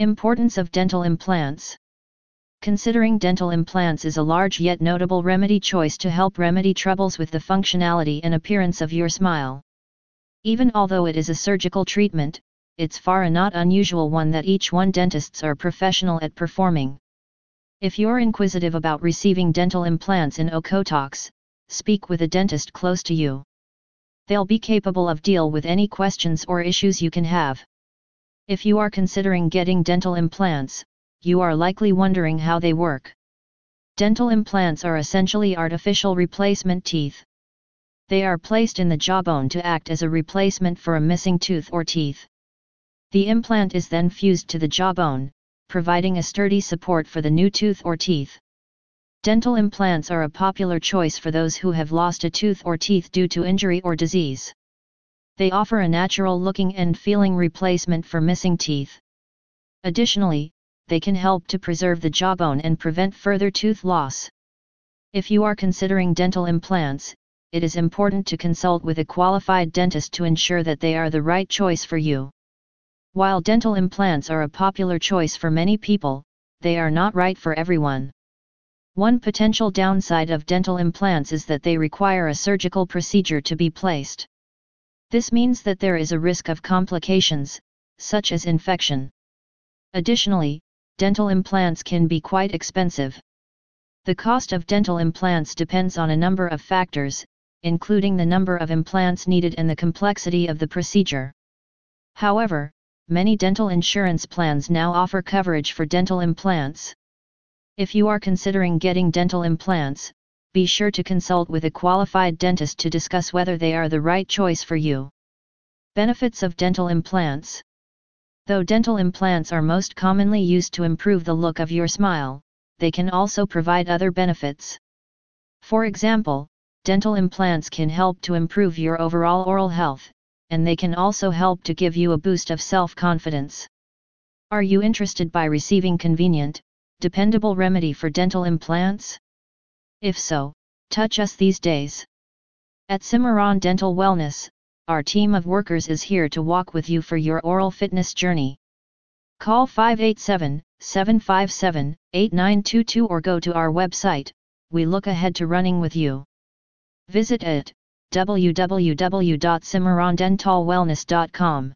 Importance of dental implants. Considering dental implants is a large yet notable remedy choice to help remedy troubles with the functionality and appearance of your smile. Even although it is a surgical treatment, it's far a not unusual one that each one dentists are professional at performing. If you're inquisitive about receiving dental implants in Okotoks, speak with a dentist close to you. They'll be capable of deal with any questions or issues you can have. If you are considering getting dental implants, you are likely wondering how they work. Dental implants are essentially artificial replacement teeth. They are placed in the jawbone to act as a replacement for a missing tooth or teeth. The implant is then fused to the jawbone, providing a sturdy support for the new tooth or teeth. Dental implants are a popular choice for those who have lost a tooth or teeth due to injury or disease. They offer a natural looking and feeling replacement for missing teeth. Additionally, they can help to preserve the jawbone and prevent further tooth loss. If you are considering dental implants, it is important to consult with a qualified dentist to ensure that they are the right choice for you. While dental implants are a popular choice for many people, they are not right for everyone. One potential downside of dental implants is that they require a surgical procedure to be placed. This means that there is a risk of complications, such as infection. Additionally, dental implants can be quite expensive. The cost of dental implants depends on a number of factors, including the number of implants needed and the complexity of the procedure. However, many dental insurance plans now offer coverage for dental implants. If you are considering getting dental implants, be sure to consult with a qualified dentist to discuss whether they are the right choice for you. Benefits of dental implants Though dental implants are most commonly used to improve the look of your smile, they can also provide other benefits. For example, dental implants can help to improve your overall oral health, and they can also help to give you a boost of self-confidence. Are you interested by receiving convenient, dependable remedy for dental implants? If so, touch us these days. At Cimarron Dental Wellness, our team of workers is here to walk with you for your oral fitness journey. Call 587 757 8922 or go to our website, we look ahead to running with you. Visit at www.cimarrondentalwellness.com.